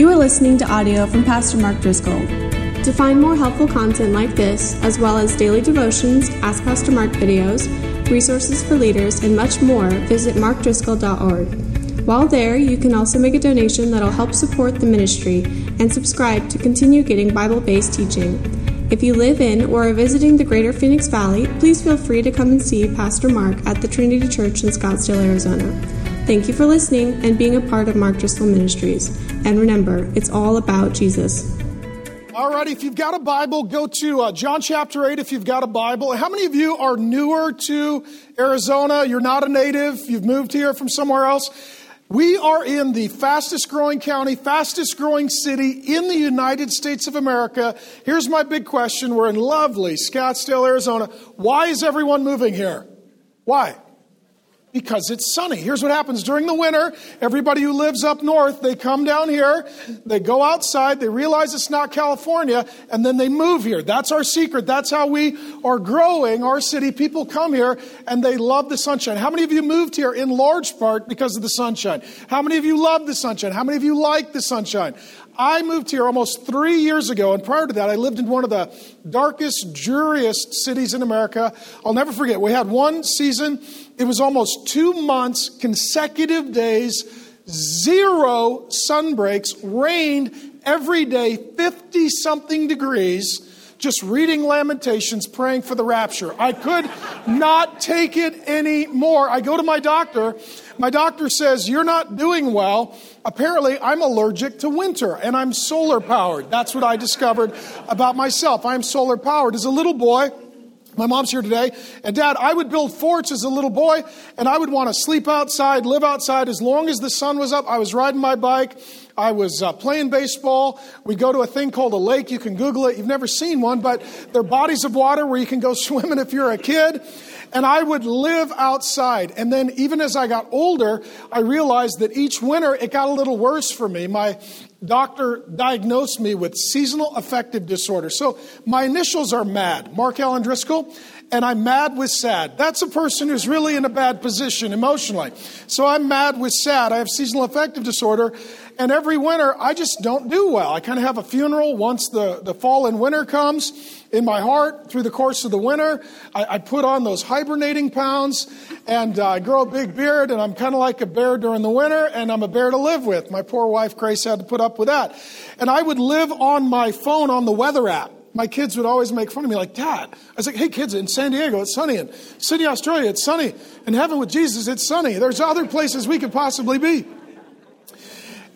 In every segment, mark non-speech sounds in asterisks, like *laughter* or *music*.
You are listening to audio from Pastor Mark Driscoll. To find more helpful content like this, as well as daily devotions, Ask Pastor Mark videos, resources for leaders, and much more, visit markdriscoll.org. While there, you can also make a donation that'll help support the ministry and subscribe to continue getting Bible based teaching. If you live in or are visiting the greater Phoenix Valley, please feel free to come and see Pastor Mark at the Trinity Church in Scottsdale, Arizona. Thank you for listening and being a part of Mark Driscoll Ministries. And remember, it's all about Jesus. All right, if you've got a Bible, go to uh, John chapter 8 if you've got a Bible. How many of you are newer to Arizona? You're not a native, you've moved here from somewhere else. We are in the fastest growing county, fastest growing city in the United States of America. Here's my big question. We're in lovely Scottsdale, Arizona. Why is everyone moving here? Why? Because it's sunny. Here's what happens during the winter. Everybody who lives up north, they come down here, they go outside, they realize it's not California, and then they move here. That's our secret. That's how we are growing our city. People come here and they love the sunshine. How many of you moved here in large part because of the sunshine? How many of you love the sunshine? How many of you like the sunshine? I moved here almost three years ago, and prior to that, I lived in one of the darkest, dreariest cities in America. I'll never forget. We had one season, it was almost two months, consecutive days, zero sun breaks, rained every day, 50 something degrees just reading Lamentations, praying for the rapture. I could not take it anymore. I go to my doctor. My doctor says, You're not doing well. Apparently, I'm allergic to winter and I'm solar powered. That's what I discovered about myself. I'm solar powered. As a little boy, my mom's here today. And dad, I would build forts as a little boy, and I would want to sleep outside, live outside as long as the sun was up. I was riding my bike. I was uh, playing baseball. We go to a thing called a lake. You can Google it. You've never seen one, but they're bodies of water where you can go *laughs* swimming if you're a kid. And I would live outside. And then, even as I got older, I realized that each winter it got a little worse for me. My doctor diagnosed me with seasonal affective disorder. So, my initials are MAD, Mark Allen Driscoll and I'm mad with sad. That's a person who's really in a bad position emotionally. So I'm mad with sad. I have seasonal affective disorder, and every winter, I just don't do well. I kind of have a funeral once the, the fall and winter comes in my heart through the course of the winter. I, I put on those hibernating pounds and uh, I grow a big beard, and I'm kind of like a bear during the winter, and I'm a bear to live with. My poor wife, Grace, had to put up with that. And I would live on my phone on the weather app my kids would always make fun of me, like, Dad. I was like, hey, kids, in San Diego, it's sunny. In Sydney, Australia, it's sunny. In heaven with Jesus, it's sunny. There's other places we could possibly be.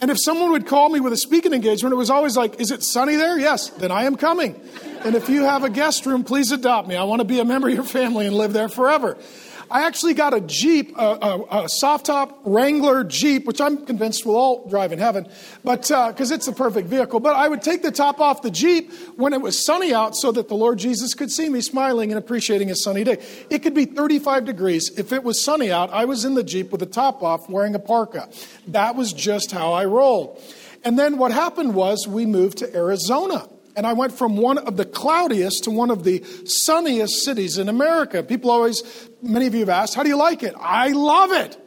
And if someone would call me with a speaking engagement, it was always like, Is it sunny there? Yes, then I am coming. And if you have a guest room, please adopt me. I want to be a member of your family and live there forever. I actually got a Jeep, a, a, a soft top Wrangler Jeep, which I'm convinced we'll all drive in heaven, but because uh, it's the perfect vehicle. But I would take the top off the Jeep when it was sunny out so that the Lord Jesus could see me smiling and appreciating a sunny day. It could be 35 degrees. If it was sunny out, I was in the Jeep with the top off wearing a parka. That was just how I rolled. And then what happened was we moved to Arizona. And I went from one of the cloudiest to one of the sunniest cities in America. People always, many of you have asked, how do you like it? I love it.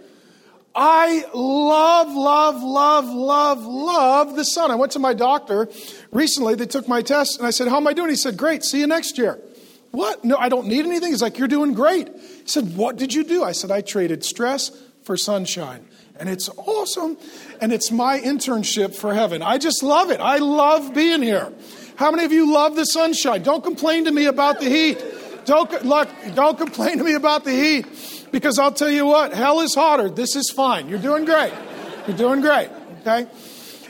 I love, love, love, love, love the sun. I went to my doctor recently. They took my test and I said, How am I doing? He said, Great, see you next year. What? No, I don't need anything. He's like, You're doing great. He said, What did you do? I said, I traded stress for sunshine. And it's awesome. And it's my internship for heaven. I just love it. I love being here. How many of you love the sunshine? Don't complain to me about the heat. Don't, look, don't complain to me about the heat because I'll tell you what, hell is hotter. This is fine. You're doing great. You're doing great. Okay?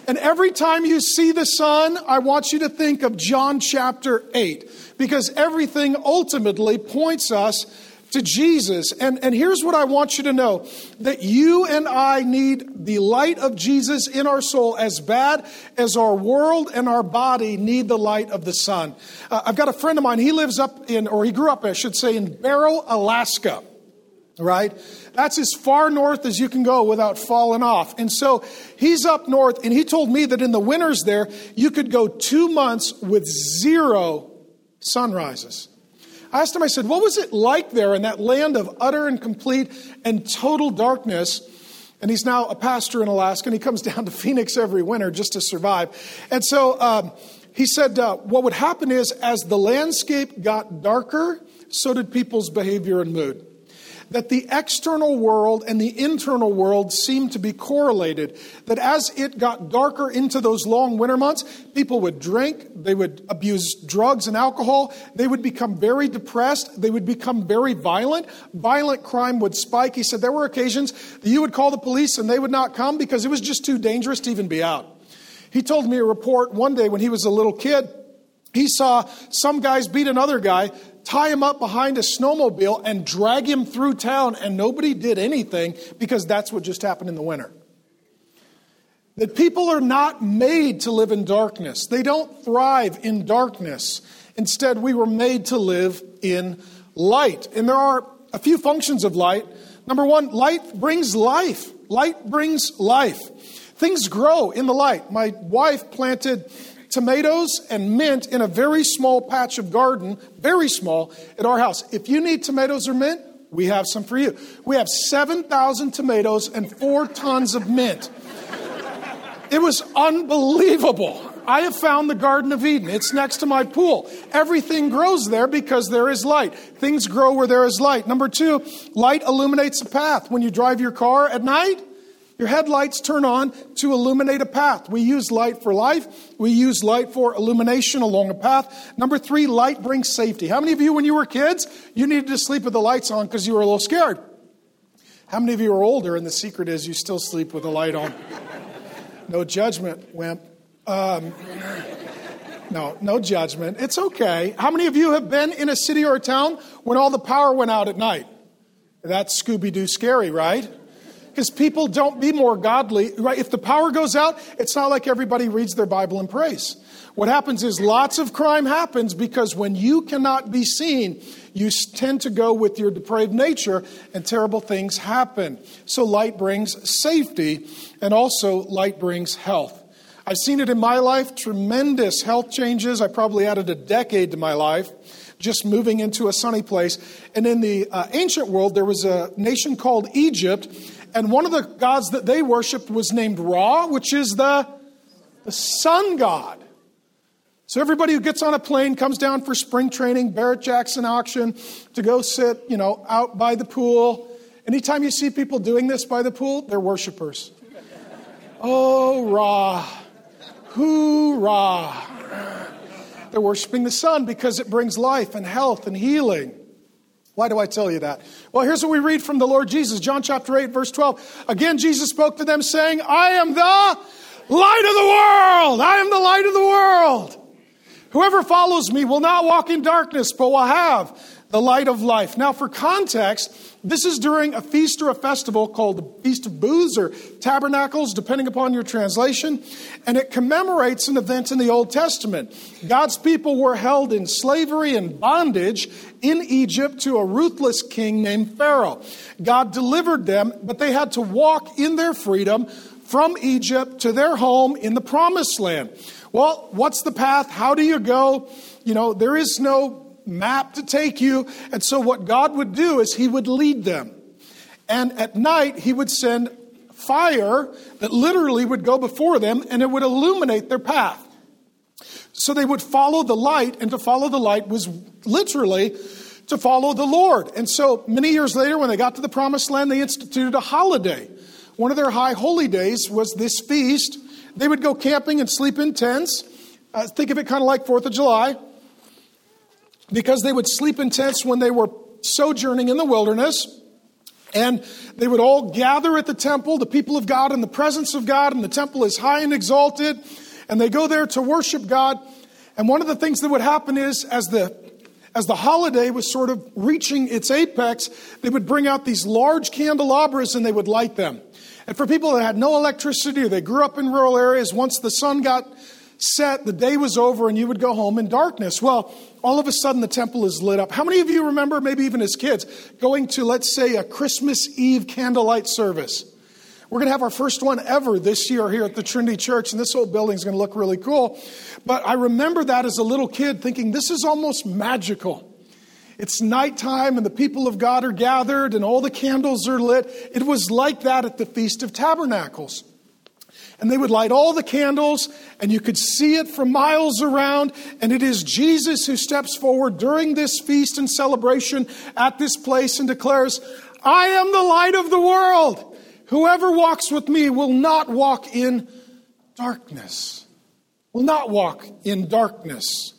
And every time you see the sun, I want you to think of John chapter 8 because everything ultimately points us to Jesus. And, and here's what I want you to know that you and I need the light of Jesus in our soul as bad as our world and our body need the light of the sun. Uh, I've got a friend of mine, he lives up in, or he grew up, I should say, in Barrow, Alaska. Right? That's as far north as you can go without falling off. And so he's up north, and he told me that in the winters there, you could go two months with zero sunrises. I asked him, I said, what was it like there in that land of utter and complete and total darkness? And he's now a pastor in Alaska, and he comes *laughs* down to Phoenix every winter just to survive. And so um, he said, uh, what would happen is as the landscape got darker, so did people's behavior and mood that the external world and the internal world seemed to be correlated. That as it got darker into those long winter months, people would drink, they would abuse drugs and alcohol, they would become very depressed, they would become very violent. Violent crime would spike. He said there were occasions that you would call the police and they would not come because it was just too dangerous to even be out. He told me a report one day when he was a little kid. He saw some guys beat another guy tie him up behind a snowmobile and drag him through town, and nobody did anything because that's what just happened in the winter. That people are not made to live in darkness, they don't thrive in darkness. Instead, we were made to live in light. And there are a few functions of light. Number one, light brings life. Light brings life. Things grow in the light. My wife planted tomatoes and mint in a very small patch of garden, very small, at our house. If you need tomatoes or mint, we have some for you. We have 7,000 tomatoes and four tons of mint. It was unbelievable. I have found the Garden of Eden. It's next to my pool. Everything grows there because there is light. Things grow where there is light. Number two, light illuminates the path. When you drive your car at night, your headlights turn on to illuminate a path. We use light for life. We use light for illumination along a path. Number three, light brings safety. How many of you, when you were kids, you needed to sleep with the lights on because you were a little scared? How many of you are older and the secret is you still sleep with the light on? *laughs* No judgment, wimp. Um, no, no judgment. It's okay. How many of you have been in a city or a town when all the power went out at night? That's Scooby Doo scary, right? Because people don't be more godly, right? If the power goes out, it's not like everybody reads their Bible and prays. What happens is lots of crime happens because when you cannot be seen, you tend to go with your depraved nature and terrible things happen. So light brings safety and also light brings health. I've seen it in my life, tremendous health changes. I probably added a decade to my life just moving into a sunny place. And in the uh, ancient world, there was a nation called Egypt, and one of the gods that they worshiped was named Ra, which is the, the sun god. So everybody who gets on a plane comes down for spring training, Barrett Jackson auction, to go sit, you know, out by the pool. Anytime you see people doing this by the pool, they're worshipers. Oh, Ra. Hoorah. They're worshiping the sun because it brings life and health and healing. Why do I tell you that? Well, here's what we read from the Lord Jesus, John chapter 8, verse 12. Again, Jesus spoke to them, saying, I am the light of the world. I am the light of the world. Whoever follows me will not walk in darkness, but will have the light of life. Now, for context, this is during a feast or a festival called the Feast of Booths or Tabernacles, depending upon your translation, and it commemorates an event in the Old Testament. God's people were held in slavery and bondage in Egypt to a ruthless king named Pharaoh. God delivered them, but they had to walk in their freedom from Egypt to their home in the promised land. Well, what's the path? How do you go? You know, there is no map to take you. And so, what God would do is He would lead them. And at night, He would send fire that literally would go before them and it would illuminate their path. So they would follow the light, and to follow the light was literally to follow the Lord. And so many years later, when they got to the promised land, they instituted a holiday. One of their high holy days was this feast. They would go camping and sleep in tents. Uh, think of it kind of like Fourth of July because they would sleep in tents when they were sojourning in the wilderness. And they would all gather at the temple, the people of God in the presence of God, and the temple is high and exalted. And they go there to worship God. And one of the things that would happen is, as the as the holiday was sort of reaching its apex, they would bring out these large candelabras and they would light them. And for people that had no electricity or they grew up in rural areas, once the sun got set, the day was over, and you would go home in darkness. Well, all of a sudden the temple is lit up. How many of you remember, maybe even as kids, going to, let's say, a Christmas Eve candlelight service? We're going to have our first one ever this year here at the Trinity Church, and this whole building is going to look really cool. But I remember that as a little kid thinking, this is almost magical. it's nighttime and the people of God are gathered and all the candles are lit. It was like that at the Feast of Tabernacles. And they would light all the candles, and you could see it from miles around. And it is Jesus who steps forward during this feast and celebration at this place and declares, I am the light of the world. Whoever walks with me will not walk in darkness. Will not walk in darkness.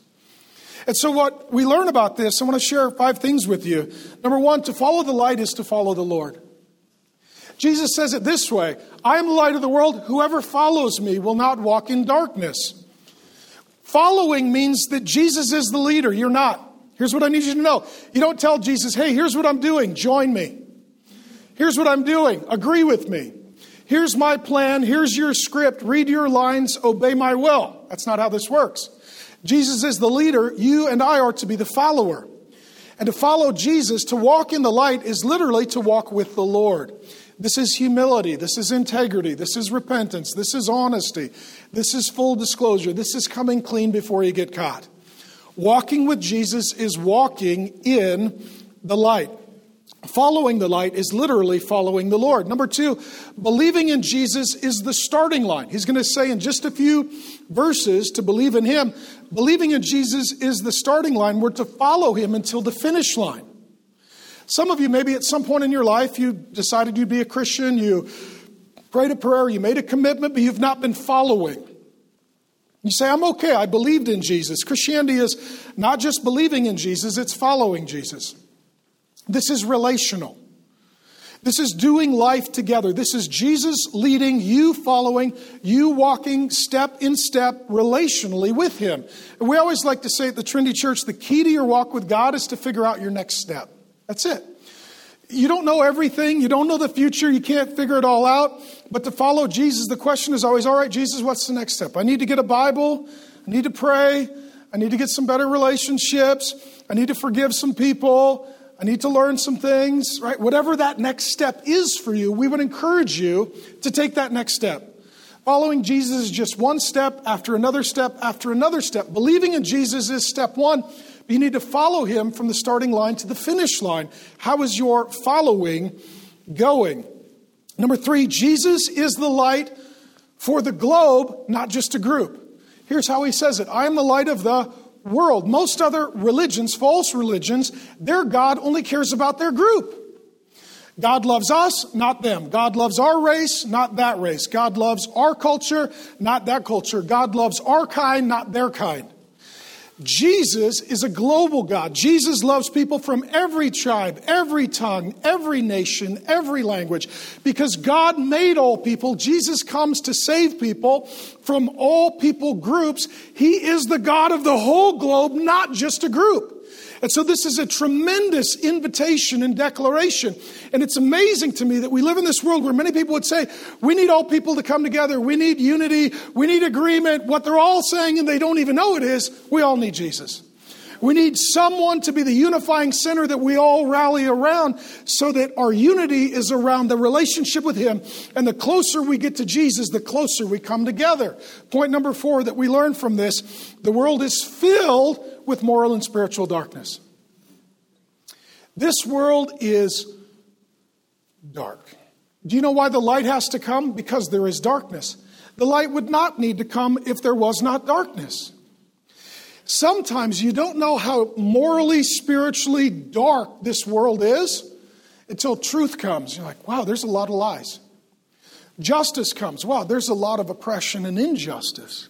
And so, what we learn about this, I want to share five things with you. Number one, to follow the light is to follow the Lord. Jesus says it this way I am the light of the world. Whoever follows me will not walk in darkness. Following means that Jesus is the leader. You're not. Here's what I need you to know. You don't tell Jesus, hey, here's what I'm doing. Join me. Here's what I'm doing. Agree with me. Here's my plan. Here's your script. Read your lines. Obey my will. That's not how this works. Jesus is the leader. You and I are to be the follower. And to follow Jesus, to walk in the light, is literally to walk with the Lord. This is humility. This is integrity. This is repentance. This is honesty. This is full disclosure. This is coming clean before you get caught. Walking with Jesus is walking in the light. Following the light is literally following the Lord. Number two, believing in Jesus is the starting line. He's going to say in just a few verses to believe in Him. Believing in Jesus is the starting line. We're to follow Him until the finish line. Some of you, maybe at some point in your life, you decided you'd be a Christian, you prayed a prayer, you made a commitment, but you've not been following. You say, I'm okay, I believed in Jesus. Christianity is not just believing in Jesus, it's following Jesus. This is relational. This is doing life together. This is Jesus leading, you following, you walking step in step relationally with Him. And we always like to say at the Trinity Church the key to your walk with God is to figure out your next step. That's it. You don't know everything, you don't know the future, you can't figure it all out. But to follow Jesus, the question is always all right, Jesus, what's the next step? I need to get a Bible, I need to pray, I need to get some better relationships, I need to forgive some people. I need to learn some things, right? Whatever that next step is for you, we would encourage you to take that next step. Following Jesus is just one step after another step after another step. Believing in Jesus is step one, you need to follow him from the starting line to the finish line. How is your following going? Number three, Jesus is the light for the globe, not just a group. Here's how he says it I am the light of the world. Most other religions, false religions, their God only cares about their group. God loves us, not them. God loves our race, not that race. God loves our culture, not that culture. God loves our kind, not their kind. Jesus is a global God. Jesus loves people from every tribe, every tongue, every nation, every language. Because God made all people, Jesus comes to save people from all people groups. He is the God of the whole globe, not just a group. And so this is a tremendous invitation and declaration. And it's amazing to me that we live in this world where many people would say, we need all people to come together. We need unity. We need agreement. What they're all saying, and they don't even know it is, we all need Jesus. We need someone to be the unifying center that we all rally around so that our unity is around the relationship with Him. And the closer we get to Jesus, the closer we come together. Point number four that we learn from this the world is filled with moral and spiritual darkness. This world is dark. Do you know why the light has to come? Because there is darkness. The light would not need to come if there was not darkness. Sometimes you don't know how morally, spiritually dark this world is until truth comes. You're like, wow, there's a lot of lies. Justice comes. Wow, there's a lot of oppression and injustice.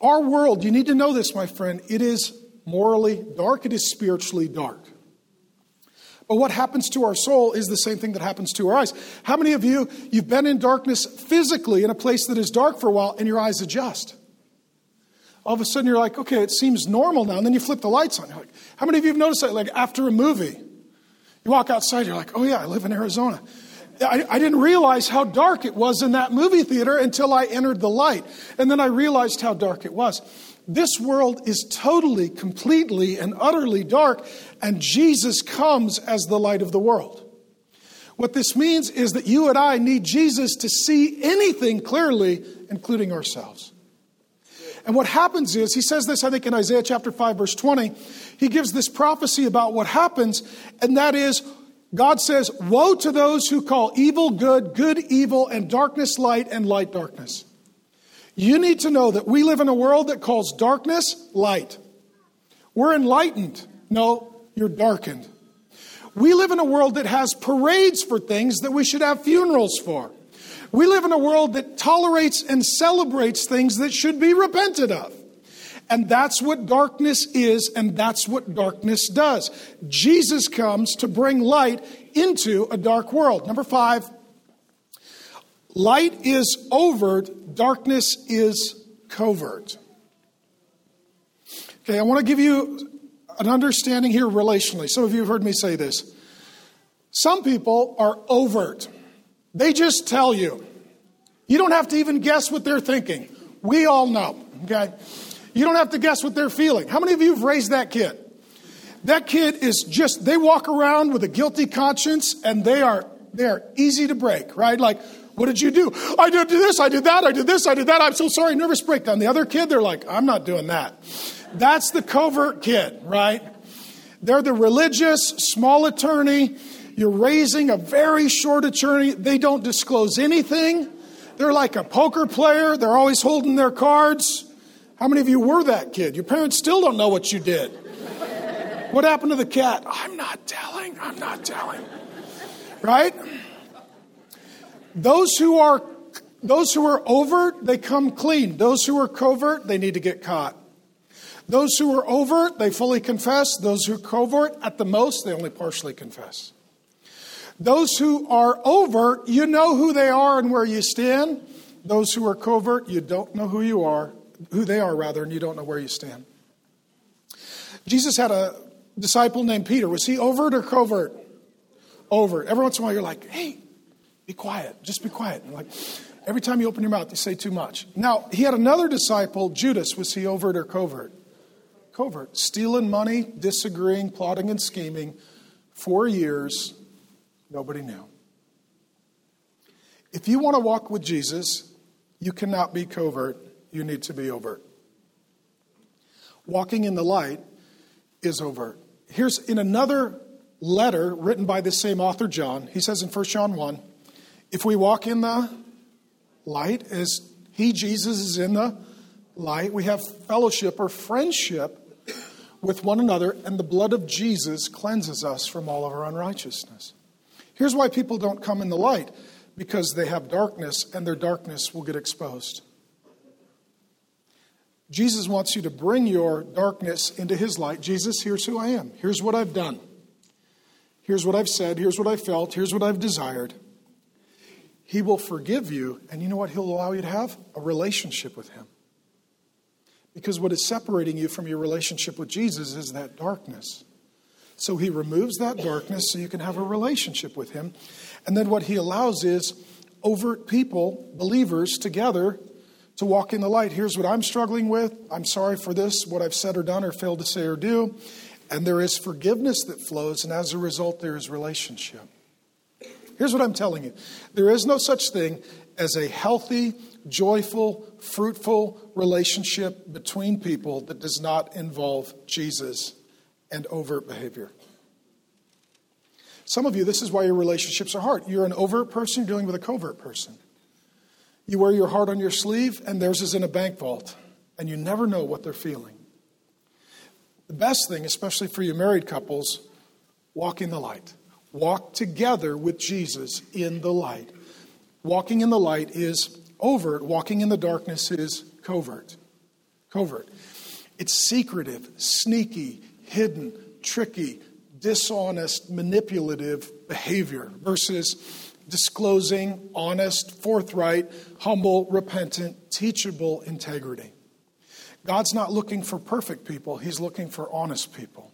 Our world, you need to know this, my friend, it is morally dark, it is spiritually dark. But what happens to our soul is the same thing that happens to our eyes. How many of you, you've been in darkness physically in a place that is dark for a while and your eyes adjust? All of a sudden you're like, okay, it seems normal now. And then you flip the lights on. You're like, how many of you have noticed that? Like after a movie, you walk outside, you're like, oh yeah, I live in Arizona. I, I, didn't realize how dark it was in that movie theater until I entered the light. And then I realized how dark it was. This world is totally, completely, and utterly dark, and Jesus comes as the light of the world. What this means is that you and I need Jesus to see anything clearly, including ourselves. And what happens is, he says this, I think, in Isaiah chapter 5, verse 20. He gives this prophecy about what happens, and that is, God says, Woe to those who call evil good, good evil, and darkness light, and light darkness. You need to know that we live in a world that calls darkness light. We're enlightened. No, you're darkened. We live in a world that has parades for things that we should have funerals for. We live in a world that tolerates and celebrates things that should be repented of. And that's what darkness is, and that's what darkness does. Jesus comes to bring light into a dark world. Number five, light is overt, darkness is covert. Okay, I want to give you an understanding here relationally. Some of you have heard me say this. Some people are overt, they just tell you. You don't have to even guess what they're thinking. We all know, okay? You don't have to guess what they're feeling. How many of you have raised that kid? That kid is just, they walk around with a guilty conscience and they are, they are easy to break, right? Like, what did you do? I did this, I did that, I did this, I did that. I'm so sorry, nervous breakdown. The other kid, they're like, I'm not doing that. That's the covert kid, right? They're the religious, small attorney. You're raising a very short attorney. They don't disclose anything. They're like a poker player. They're always holding their cards. How many of you were that kid? Your parents still don't know what you did. What happened to the cat? I'm not telling. I'm not telling. Right? Those who are those who are overt, they come clean. Those who are covert, they need to get caught. Those who are overt, they fully confess. Those who are covert, at the most, they only partially confess. Those who are overt, you know who they are and where you stand. Those who are covert, you don't know who you are, who they are rather, and you don't know where you stand. Jesus had a disciple named Peter. Was he overt or covert? Overt. Every once in a while, you're like, "Hey, be quiet. Just be quiet." Like every time you open your mouth, you say too much. Now he had another disciple, Judas. Was he overt or covert? Covert. Stealing money, disagreeing, plotting and scheming. Four years, nobody knew. If you want to walk with Jesus, you cannot be covert, you need to be overt. Walking in the light is overt. Here's in another letter written by the same author, John, he says in 1 John 1 if we walk in the light as he, Jesus, is in the light, we have fellowship or friendship with one another, and the blood of Jesus cleanses us from all of our unrighteousness. Here's why people don't come in the light because they have darkness, and their darkness will get exposed. Jesus wants you to bring your darkness into his light. Jesus, here's who I am. Here's what I've done. Here's what I've said. Here's what I felt. Here's what I've desired. He will forgive you, and you know what he'll allow you to have? A relationship with him. Because what is separating you from your relationship with Jesus is that darkness. So he removes that darkness so you can have a relationship with him. And then what he allows is overt people, believers, together to walk in the light. Here's what I'm struggling with. I'm sorry for this, what I've said or done or failed to say or do. And there is forgiveness that flows, and as a result, there is relationship. Here's what I'm telling you there is no such thing as a healthy, joyful, fruitful relationship between people that does not involve Jesus and overt behavior. Some of you, this is why your relationships are hard. You're an overt person, you're dealing with a covert person. You wear your heart on your sleeve, and theirs is in a bank vault, and you never know what they're feeling. The best thing, especially for you married couples, walk in the light. Walk together with Jesus in the light. Walking in the light is overt, walking in the darkness is covert. Covert. It's secretive, sneaky, hidden, tricky, dishonest, manipulative behavior versus disclosing, honest, forthright, humble, repentant, teachable integrity. God's not looking for perfect people, He's looking for honest people.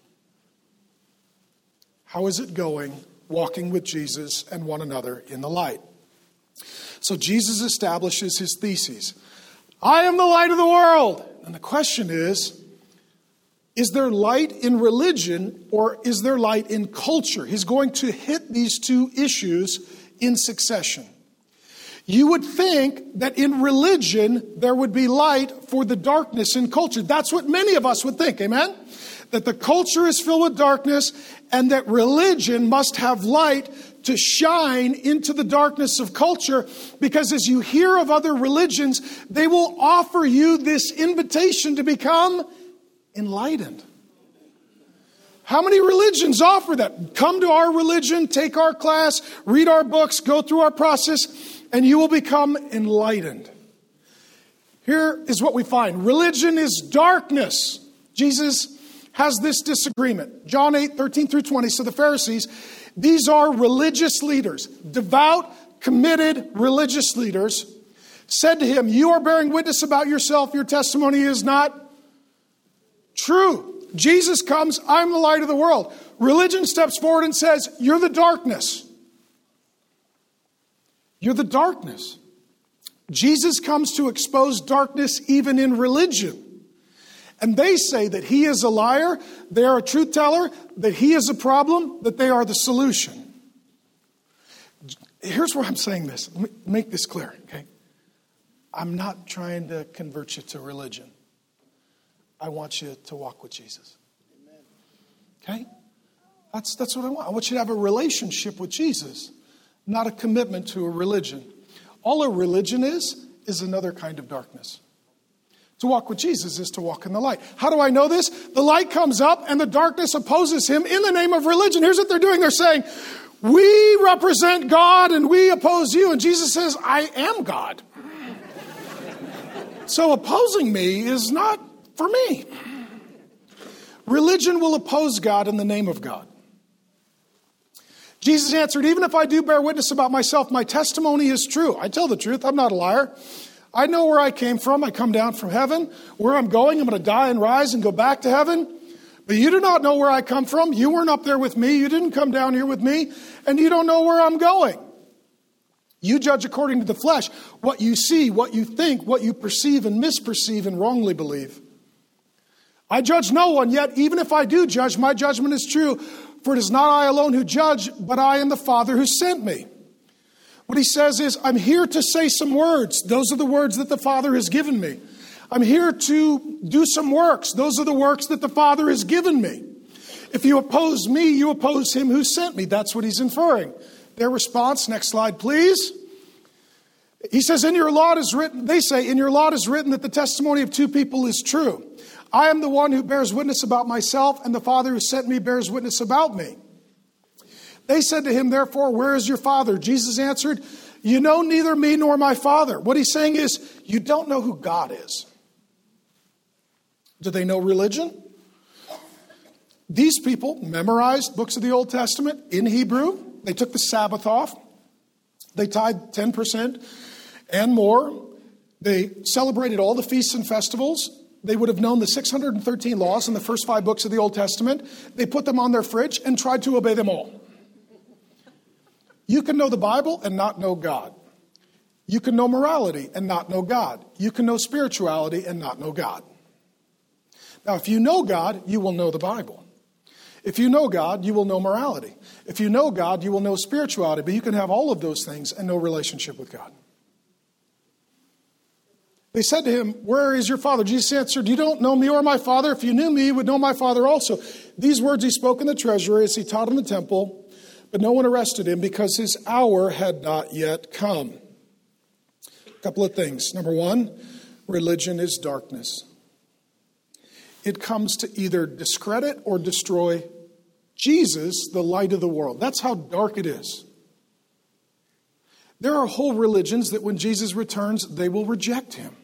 How is it going walking with Jesus and one another in the light? So Jesus establishes his theses. I am the light of the world. And the question is is there light in religion or is there light in culture? He's going to hit these two issues in succession. you would think that in religion there would be light for the darkness in culture. That's what many of us would think, amen? That the culture is filled with darkness and that religion must have light to shine into the darkness of culture because as you hear of other religions, they will offer you this invitation to become enlightened. How many religions offer that? Come to our religion, take our class, read our books, go through our process, and you will become enlightened. Here is what we find religion is darkness. Jesus has this disagreement. John 8, 13 through 20. So the Pharisees, these are religious leaders, devout, committed religious leaders, said to him, You are bearing witness about yourself, your testimony is not true. Jesus comes, I'm the light of the world. Religion steps forward and says, You're the darkness. You're the darkness. Jesus comes to expose darkness even in religion. And they say that he is a liar, they are a truth teller, that he is a problem, that they are the solution. Here's where I'm saying this. Let me make this clear, okay? I'm not trying to convert you to religion. I want you to walk with Jesus. Okay? That's, that's what I want. I want you to have a relationship with Jesus not a commitment to a religion. All a religion is, is another kind of darkness. To walk with Jesus is to walk in the light. How do I know this? The light comes up and the darkness opposes him in the name of religion. Here's what they're doing they're saying, We represent God and we oppose you. And Jesus says, I am God. *laughs* so opposing me is not for me. Religion will oppose God in the name of God. Jesus answered, Even if I do bear witness about myself, my testimony is true. I tell the truth, I'm not a liar. I know where I came from. I come down from heaven. Where I'm going, I'm going to die and rise and go back to heaven. But you do not know where I come from. You weren't up there with me. You didn't come down here with me. And you don't know where I'm going. You judge according to the flesh what you see, what you think, what you perceive and misperceive and wrongly believe. I judge no one, yet even if I do judge, my judgment is true. For it is not I alone who judge, but I and the Father who sent me. What he says is, I'm here to say some words. Those are the words that the Father has given me. I'm here to do some works. Those are the works that the Father has given me. If you oppose me, you oppose him who sent me. That's what he's inferring. Their response, next slide, please. He says, In your lot is written, they say, in your lot is written that the testimony of two people is true. I am the one who bears witness about myself, and the Father who sent me bears witness about me. They said to him, Therefore, where is your Father? Jesus answered, You know neither me nor my Father. What he's saying is, You don't know who God is. Do they know religion? These people memorized books of the Old Testament in Hebrew. They took the Sabbath off. They tied 10% and more. They celebrated all the feasts and festivals. They would have known the 613 laws in the first five books of the Old Testament. They put them on their fridge and tried to obey them all. You can know the Bible and not know God. You can know morality and not know God. You can know spirituality and not know God. Now, if you know God, you will know the Bible. If you know God, you will know morality. If you know God, you will know spirituality, but you can have all of those things and no relationship with God. They said to him, Where is your father? Jesus answered, You don't know me or my father. If you knew me, you would know my father also. These words he spoke in the treasury as he taught in the temple, but no one arrested him because his hour had not yet come. A couple of things. Number one, religion is darkness. It comes to either discredit or destroy Jesus, the light of the world. That's how dark it is. There are whole religions that when Jesus returns, they will reject him.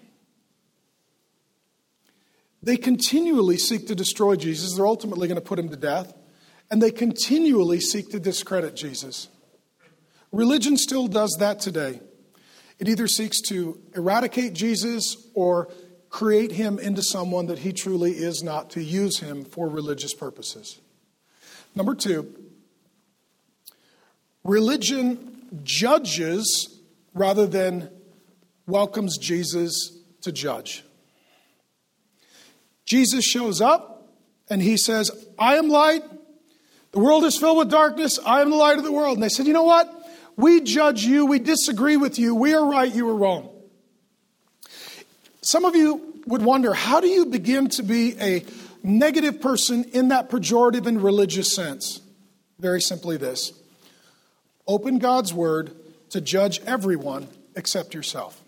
They continually seek to destroy Jesus. They're ultimately going to put him to death. And they continually seek to discredit Jesus. Religion still does that today. It either seeks to eradicate Jesus or create him into someone that he truly is not, to use him for religious purposes. Number two, religion judges rather than welcomes Jesus to judge. Jesus shows up and he says, I am light. The world is filled with darkness. I am the light of the world. And they said, You know what? We judge you. We disagree with you. We are right. You are wrong. Some of you would wonder how do you begin to be a negative person in that pejorative and religious sense? Very simply this open God's word to judge everyone except yourself.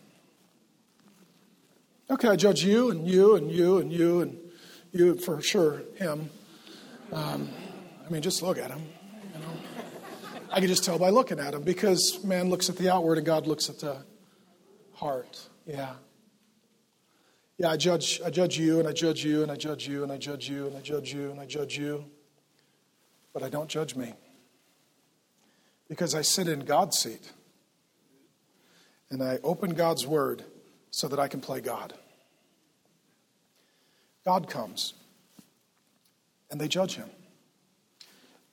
Okay, I judge you and you and you and you and you for sure, him. Um, I mean, just look at him. You know, I can just tell by looking at him because man looks at the outward and God looks at the heart. Yeah. Yeah, I judge, I judge you and I judge you and I judge you and I judge you and I judge you and I judge you. But I don't judge me. Because I sit in God's seat. And I open God's word so that I can play God. God comes and they judge him.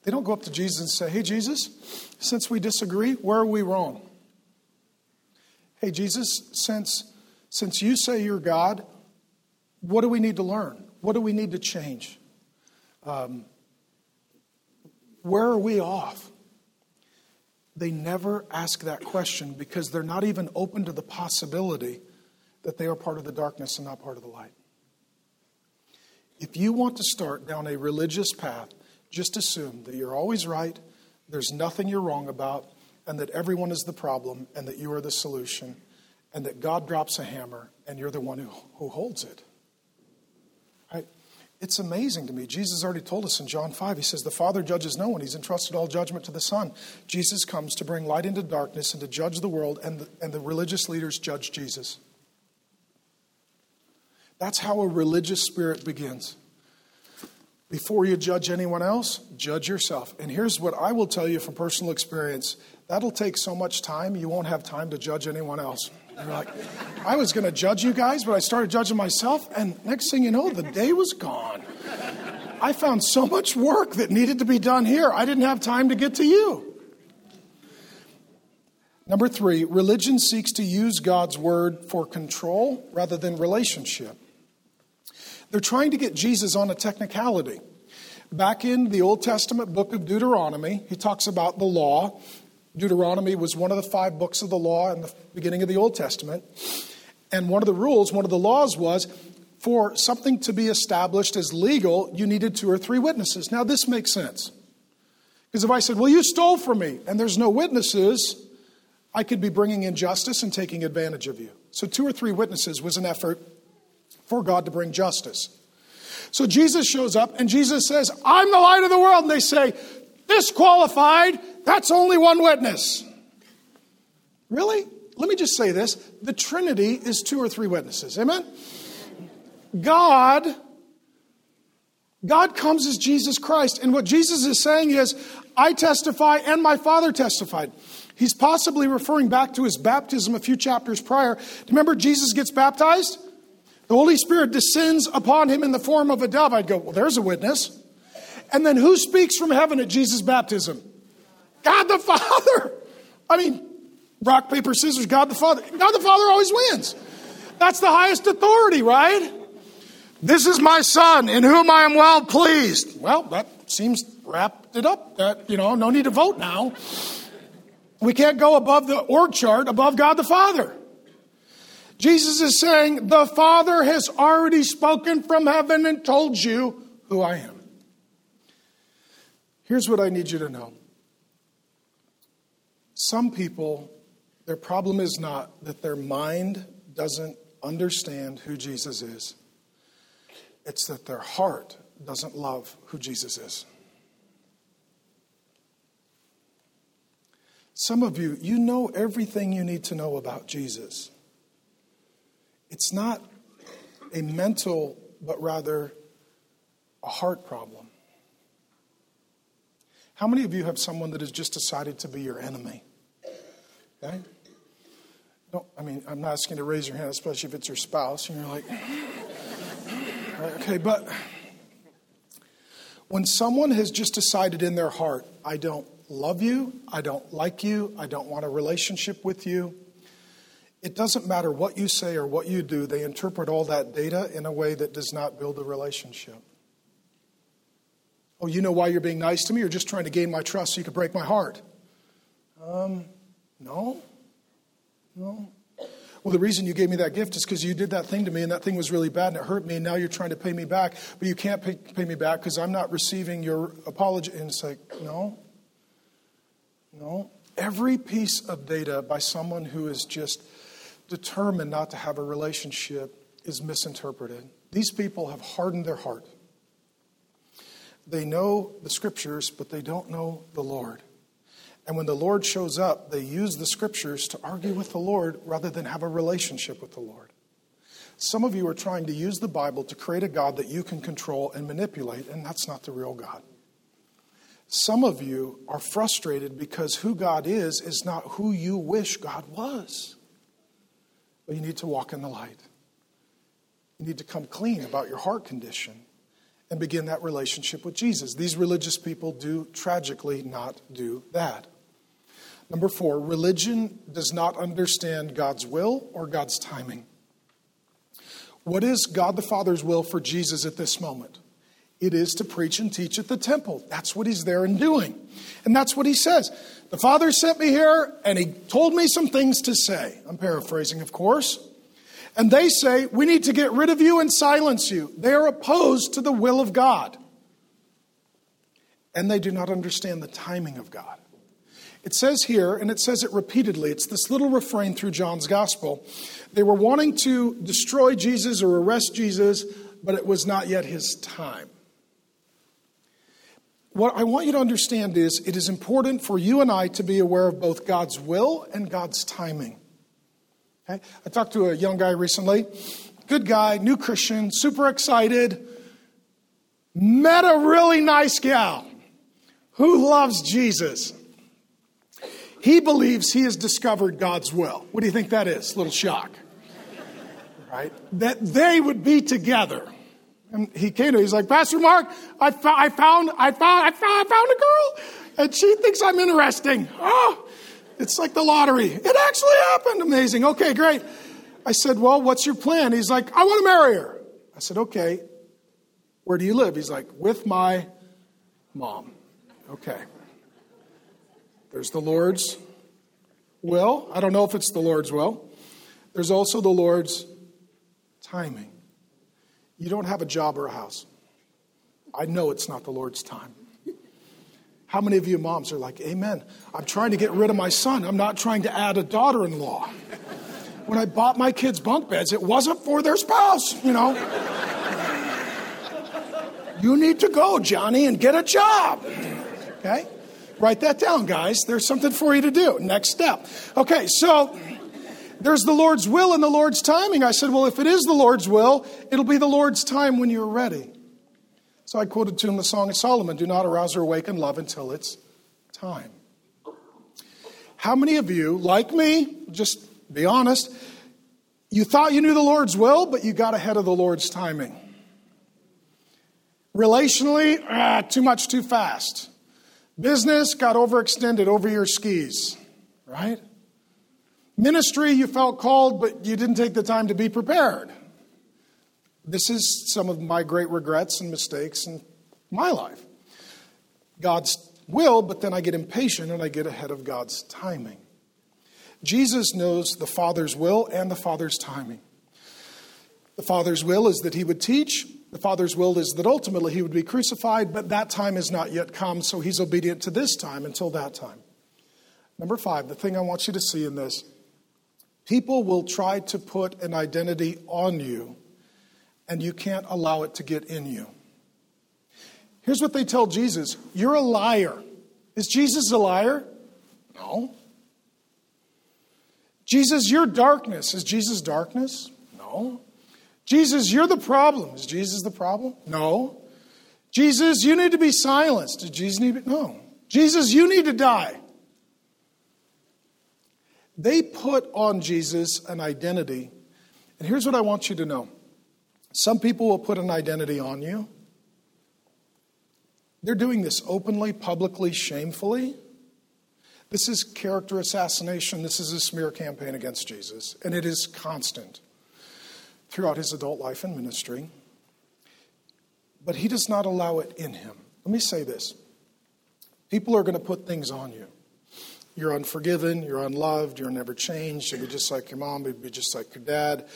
They don't go up to Jesus and say, Hey, Jesus, since we disagree, where are we wrong? Hey, Jesus, since, since you say you're God, what do we need to learn? What do we need to change? Um, where are we off? They never ask that question because they're not even open to the possibility that they are part of the darkness and not part of the light. If you want to start down a religious path, just assume that you're always right, there's nothing you're wrong about, and that everyone is the problem, and that you are the solution, and that God drops a hammer, and you're the one who, who holds it. Right? It's amazing to me. Jesus already told us in John 5, he says, The Father judges no one. He's entrusted all judgment to the Son. Jesus comes to bring light into darkness and to judge the world, and the, and the religious leaders judge Jesus. That's how a religious spirit begins. Before you judge anyone else, judge yourself. And here's what I will tell you from personal experience that'll take so much time, you won't have time to judge anyone else. You're like, I was going to judge you guys, but I started judging myself, and next thing you know, the day was gone. I found so much work that needed to be done here, I didn't have time to get to you. Number three, religion seeks to use God's word for control rather than relationship. They're trying to get Jesus on a technicality. Back in the Old Testament book of Deuteronomy, he talks about the law Deuteronomy was one of the five books of the law in the beginning of the Old Testament. And one of the rules, one of the laws was for something to be established as legal, you needed two or three witnesses. Now, this makes sense. Because if I said, Well, you stole from me, and there's no witnesses, I could be bringing injustice and taking advantage of you. So, two or three witnesses was an effort for God to bring justice. So, Jesus shows up, and Jesus says, I'm the light of the world. And they say, Disqualified that's only one witness. Really? Let me just say this the Trinity is two or three witnesses. Amen? God. God comes as Jesus Christ. And what Jesus is saying is, I testify and my Father testified. He's possibly referring back to his baptism a few chapters prior. Remember, Jesus gets baptized? The Holy Spirit descends upon him in the form of a dove. I'd go, well, there's a witness. And then who speaks from heaven at Jesus' baptism? God the *laughs* Father. I mean, rock, paper, scissors, God the Father. God the Father always wins. That's the highest authority, right? This is my son in whom I am well pleased. Well, that seems wrapped it up. That, you know, no need to vote now. We can't go above the org chart, above God the Father. Jesus is saying, The Father has already spoken from heaven and told you who I am. Here's what I need you to know some people, their problem is not that their mind doesn't understand who Jesus is, it's that their heart doesn't love who Jesus is. Some of you, you know everything you need to know about Jesus. It's not a mental, but rather a heart problem. How many of you have someone that has just decided to be your enemy? Okay? No, I mean, I'm not asking you to raise your hand, especially if it's your spouse, and you're like, *laughs* okay, but when someone has just decided in their heart, I don't love you, I don't like you, I don't want a relationship with you, it doesn't matter what you say or what you do, they interpret all that data in a way that does not build a relationship. Oh, you know why you're being nice to me? You're just trying to gain my trust so you can break my heart. Um, No. No. Well, the reason you gave me that gift is because you did that thing to me and that thing was really bad and it hurt me and now you're trying to pay me back, but you can't pay, pay me back because I'm not receiving your apology. And it's like, no. No. Every piece of data by someone who is just determined not to have a relationship is misinterpreted. These people have hardened their heart. They know the scriptures, but they don't know the Lord. And when the Lord shows up, they use the scriptures to argue with the Lord rather than have a relationship with the Lord. Some of you are trying to use the Bible to create a God that you can control and manipulate, and that's not the real God. Some of you are frustrated because who God is is not who you wish God was. But you need to walk in the light. You need to come clean about your heart condition and begin that relationship with Jesus. These religious people do tragically not do that. Number four, religion does not understand God's will or God's timing. What is God the Father's will for Jesus at this moment? It is to preach and teach at the temple. That's what he's there and doing. And that's what he says. The Father sent me here and he told me some things to say. I'm paraphrasing, of course. And they say, We need to get rid of you and silence you. They are opposed to the will of God. And they do not understand the timing of God. It says here, and it says it repeatedly, it's this little refrain through John's gospel. They were wanting to destroy Jesus or arrest Jesus, but it was not yet his time. What I want you to understand is it is important for you and I to be aware of both God's will and God's timing. Okay? I talked to a young guy recently, good guy, new Christian, super excited, met a really nice gal who loves Jesus. He believes he has discovered God's will. What do you think that is? Little shock. Right? That they would be together. And he came to me, he's like, Pastor Mark, I, found, I found, I found, I found, I found a girl, and she thinks I'm interesting. Oh, it's like the lottery. It actually happened. Amazing. Okay, great. I said, Well, what's your plan? He's like, I want to marry her. I said, Okay. Where do you live? He's like, With my mom. Okay. There's the Lord's will. I don't know if it's the Lord's will. There's also the Lord's timing. You don't have a job or a house. I know it's not the Lord's time. How many of you moms are like, Amen? I'm trying to get rid of my son. I'm not trying to add a daughter in law. When I bought my kids bunk beds, it wasn't for their spouse, you know. you need to go, Johnny, and get a job. Okay? Write that down, guys. There's something for you to do. Next step. Okay, so there's the Lord's will and the Lord's timing. I said, well, if it is the Lord's will, it'll be the Lord's time when you're ready. So I quoted to him the Song of Solomon Do not arouse or awaken love until it's time. How many of you, like me, just be honest, you thought you knew the Lord's will, but you got ahead of the Lord's timing? Relationally, ah, too much too fast. Business got overextended over your skis, right? Ministry, you felt called, but you didn't take the time to be prepared. This is some of my great regrets and mistakes in my life. God's will, but then I get impatient and I get ahead of God's timing. Jesus knows the Father's will and the Father's timing. The Father's will is that he would teach. The Father's will is that ultimately he would be crucified, but that time has not yet come, so he's obedient to this time until that time. Number five, the thing I want you to see in this people will try to put an identity on you and you can't allow it to get in you. Here's what they tell Jesus You're a liar. Is Jesus a liar? No. Jesus, you're darkness. Is Jesus darkness? No. Jesus, you're the problem. Is Jesus the problem? No. Jesus, you need to be silenced. Does Jesus need to? No. Jesus, you need to die. They put on Jesus an identity. And here's what I want you to know some people will put an identity on you. They're doing this openly, publicly, shamefully. This is character assassination. This is a smear campaign against Jesus, and it is constant throughout his adult life and ministry. But he does not allow it in him. Let me say this people are going to put things on you. You're unforgiven, you're unloved, you're never changed, you'll be just like your mom, you'll be just like your dad.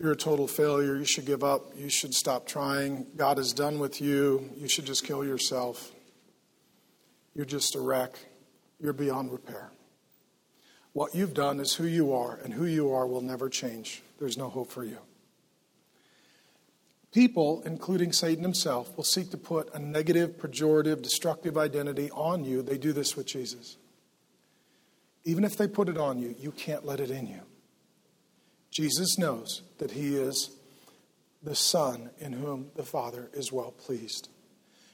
You're a total failure. You should give up. You should stop trying. God is done with you. You should just kill yourself. You're just a wreck. You're beyond repair. What you've done is who you are, and who you are will never change. There's no hope for you. People, including Satan himself, will seek to put a negative, pejorative, destructive identity on you. They do this with Jesus. Even if they put it on you, you can't let it in you. Jesus knows that he is the Son in whom the Father is well pleased.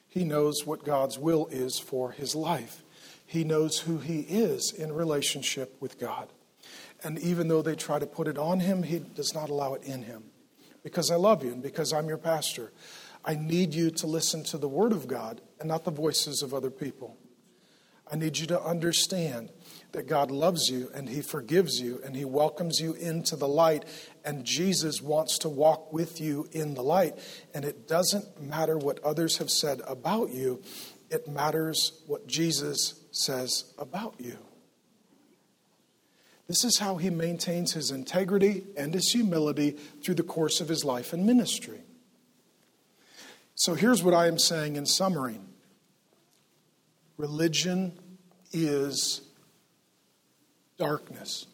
He knows what God's will is for his life. He knows who he is in relationship with God. And even though they try to put it on him, he does not allow it in him. Because I love you and because I'm your pastor, I need you to listen to the Word of God and not the voices of other people. I need you to understand that God loves you and He forgives you and He welcomes you into the light. And Jesus wants to walk with you in the light. And it doesn't matter what others have said about you, it matters what Jesus says about you. This is how he maintains his integrity and his humility through the course of his life and ministry. So here's what I am saying in summary religion is darkness.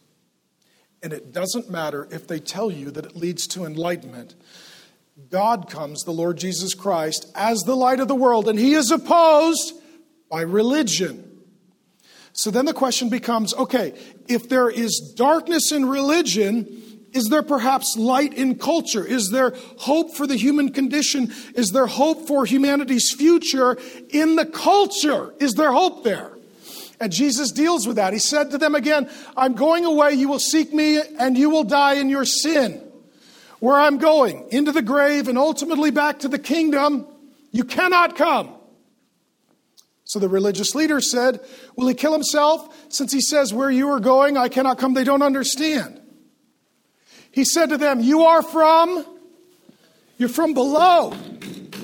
And it doesn't matter if they tell you that it leads to enlightenment. God comes, the Lord Jesus Christ, as the light of the world, and he is opposed by religion. So then the question becomes okay, if there is darkness in religion, is there perhaps light in culture? Is there hope for the human condition? Is there hope for humanity's future in the culture? Is there hope there? And Jesus deals with that. He said to them again, I'm going away, you will seek me, and you will die in your sin. Where I'm going, into the grave, and ultimately back to the kingdom, you cannot come. So the religious leader said, Will he kill himself? Since he says, Where you are going, I cannot come. They don't understand. He said to them, You are from, you're from below.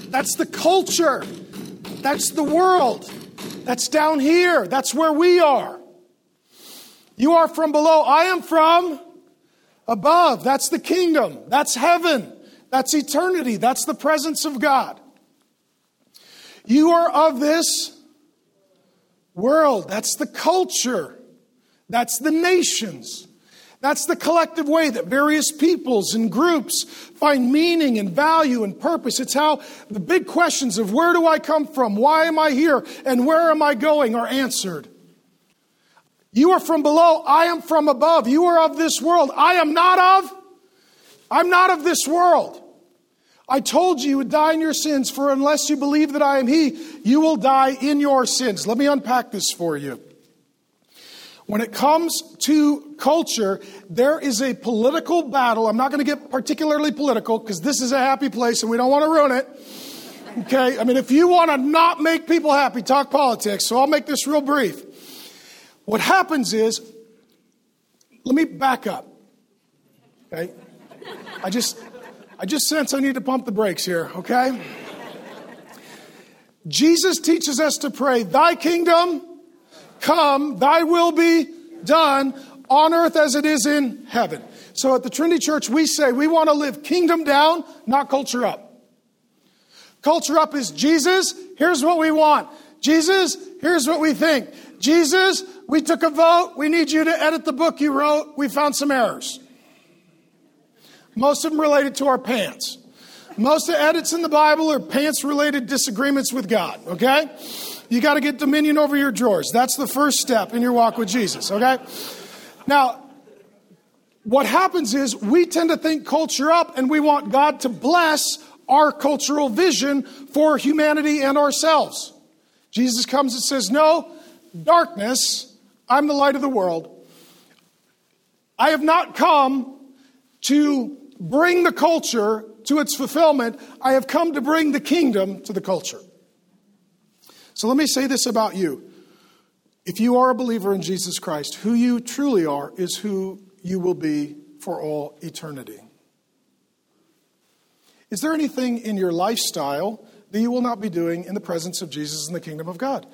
That's the culture. That's the world. That's down here. That's where we are. You are from below. I am from above. That's the kingdom. That's heaven. That's eternity. That's the presence of God. You are of this world. That's the culture. That's the nations. That's the collective way that various peoples and groups find meaning and value and purpose. It's how the big questions of where do I come from, why am I here, and where am I going are answered. You are from below, I am from above. You are of this world. I am not of I'm not of this world. I told you you would die in your sins, for unless you believe that I am He, you will die in your sins. Let me unpack this for you. When it comes to culture, there is a political battle. I'm not going to get particularly political because this is a happy place and we don't want to ruin it. Okay? I mean, if you want to not make people happy, talk politics. So I'll make this real brief. What happens is, let me back up. Okay? I just I just sense I need to pump the brakes here, okay? Jesus teaches us to pray, Thy kingdom come, Thy will be done on earth as it is in heaven. So at the Trinity Church, we say we want to live kingdom down, not culture up. Culture up is Jesus, here's what we want. Jesus, here's what we think. Jesus, we took a vote. We need you to edit the book you wrote. We found some errors. Most of them related to our pants. Most of the edits in the Bible are pants related disagreements with God, okay? You got to get dominion over your drawers. That's the first step in your walk with Jesus, okay? Now, what happens is we tend to think culture up and we want God to bless our cultural vision for humanity and ourselves. Jesus comes and says, No, darkness, I'm the light of the world. I have not come to bring the culture to its fulfillment. I have come to bring the kingdom to the culture. So let me say this about you. If you are a believer in Jesus Christ, who you truly are is who you will be for all eternity. Is there anything in your lifestyle that you will not be doing in the presence of Jesus in the kingdom of God?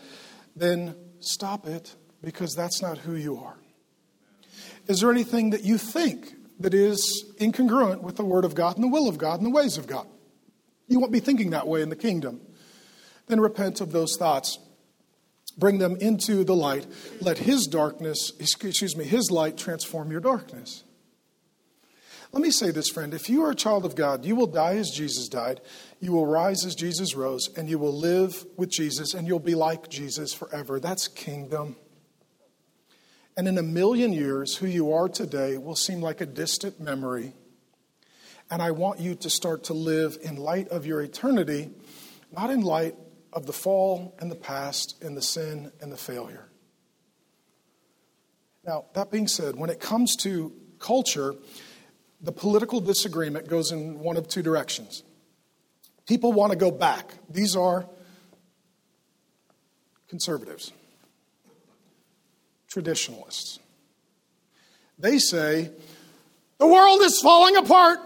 Then stop it because that's not who you are. Is there anything that you think that is incongruent with the Word of God and the will of God and the ways of God? You won't be thinking that way in the kingdom. Then repent of those thoughts. Bring them into the light. Let His darkness, excuse me, His light transform your darkness. Let me say this, friend. If you are a child of God, you will die as Jesus died, you will rise as Jesus rose, and you will live with Jesus, and you'll be like Jesus forever. That's kingdom. And in a million years, who you are today will seem like a distant memory. And I want you to start to live in light of your eternity, not in light of the fall and the past and the sin and the failure. Now, that being said, when it comes to culture, the political disagreement goes in one of two directions. People want to go back. These are conservatives, traditionalists. They say the world is falling apart,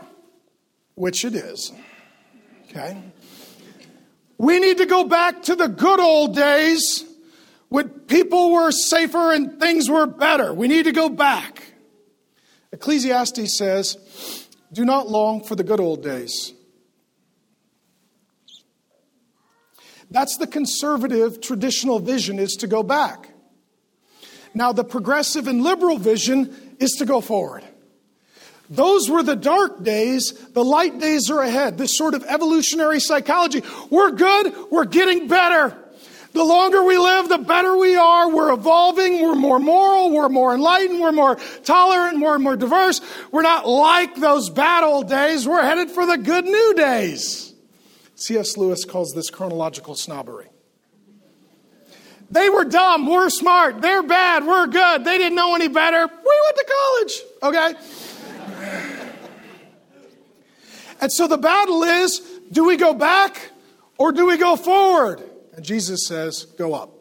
which it is. Okay? We need to go back to the good old days when people were safer and things were better. We need to go back. Ecclesiastes says, Do not long for the good old days. That's the conservative traditional vision is to go back. Now, the progressive and liberal vision is to go forward. Those were the dark days. The light days are ahead. This sort of evolutionary psychology. We're good. We're getting better. The longer we live, the better we are. We're evolving. We're more moral. We're more enlightened. We're more tolerant, We're more diverse. We're not like those bad old days. We're headed for the good new days. C.S. Lewis calls this chronological snobbery. They were dumb. We're smart. They're bad. We're good. They didn't know any better. We went to college. Okay? *sighs* And so the battle is do we go back or do we go forward? And Jesus says, Go up.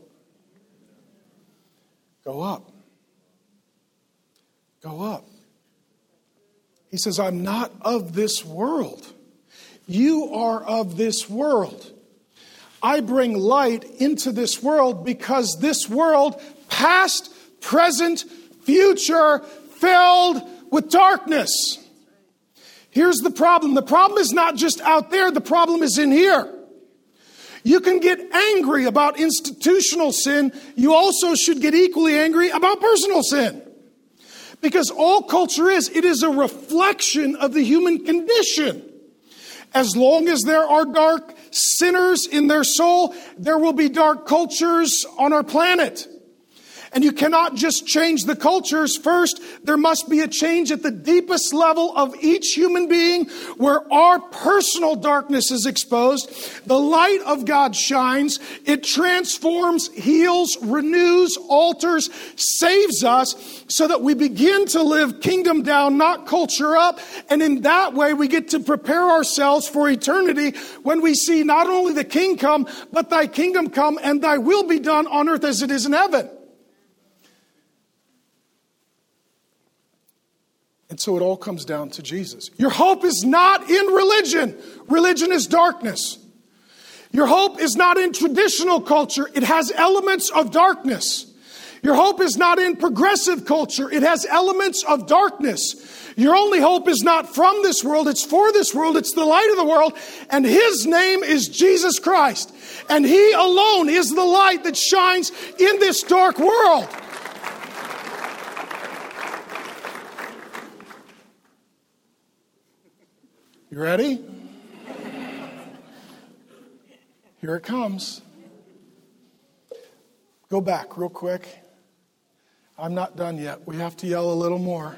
Go up. Go up. He says, I'm not of this world. You are of this world. I bring light into this world because this world, past, present, future, filled with darkness. Here's the problem the problem is not just out there, the problem is in here. You can get angry about institutional sin. You also should get equally angry about personal sin. Because all culture is, it is a reflection of the human condition. As long as there are dark sinners in their soul, there will be dark cultures on our planet. And you cannot just change the cultures. First, there must be a change at the deepest level of each human being where our personal darkness is exposed. The light of God shines. It transforms, heals, renews, alters, saves us so that we begin to live kingdom down, not culture up. And in that way, we get to prepare ourselves for eternity when we see not only the king come, but thy kingdom come and thy will be done on earth as it is in heaven. And so it all comes down to Jesus. Your hope is not in religion, religion is darkness. Your hope is not in traditional culture, it has elements of darkness. Your hope is not in progressive culture, it has elements of darkness. Your only hope is not from this world, it's for this world, it's the light of the world, and His name is Jesus Christ. And He alone is the light that shines in this dark world. You ready? Here it comes. Go back real quick. I'm not done yet. We have to yell a little more.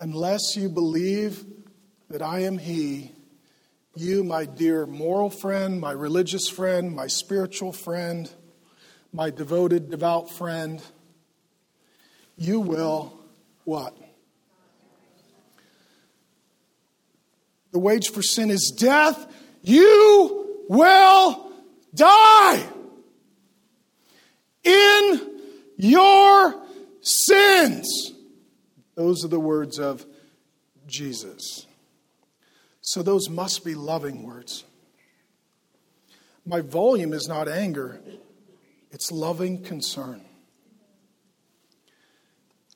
Unless you believe that I am He, you, my dear moral friend, my religious friend, my spiritual friend, my devoted, devout friend, you will what? The wage for sin is death. You will die in your sins. Those are the words of Jesus. So those must be loving words. My volume is not anger, it's loving concern.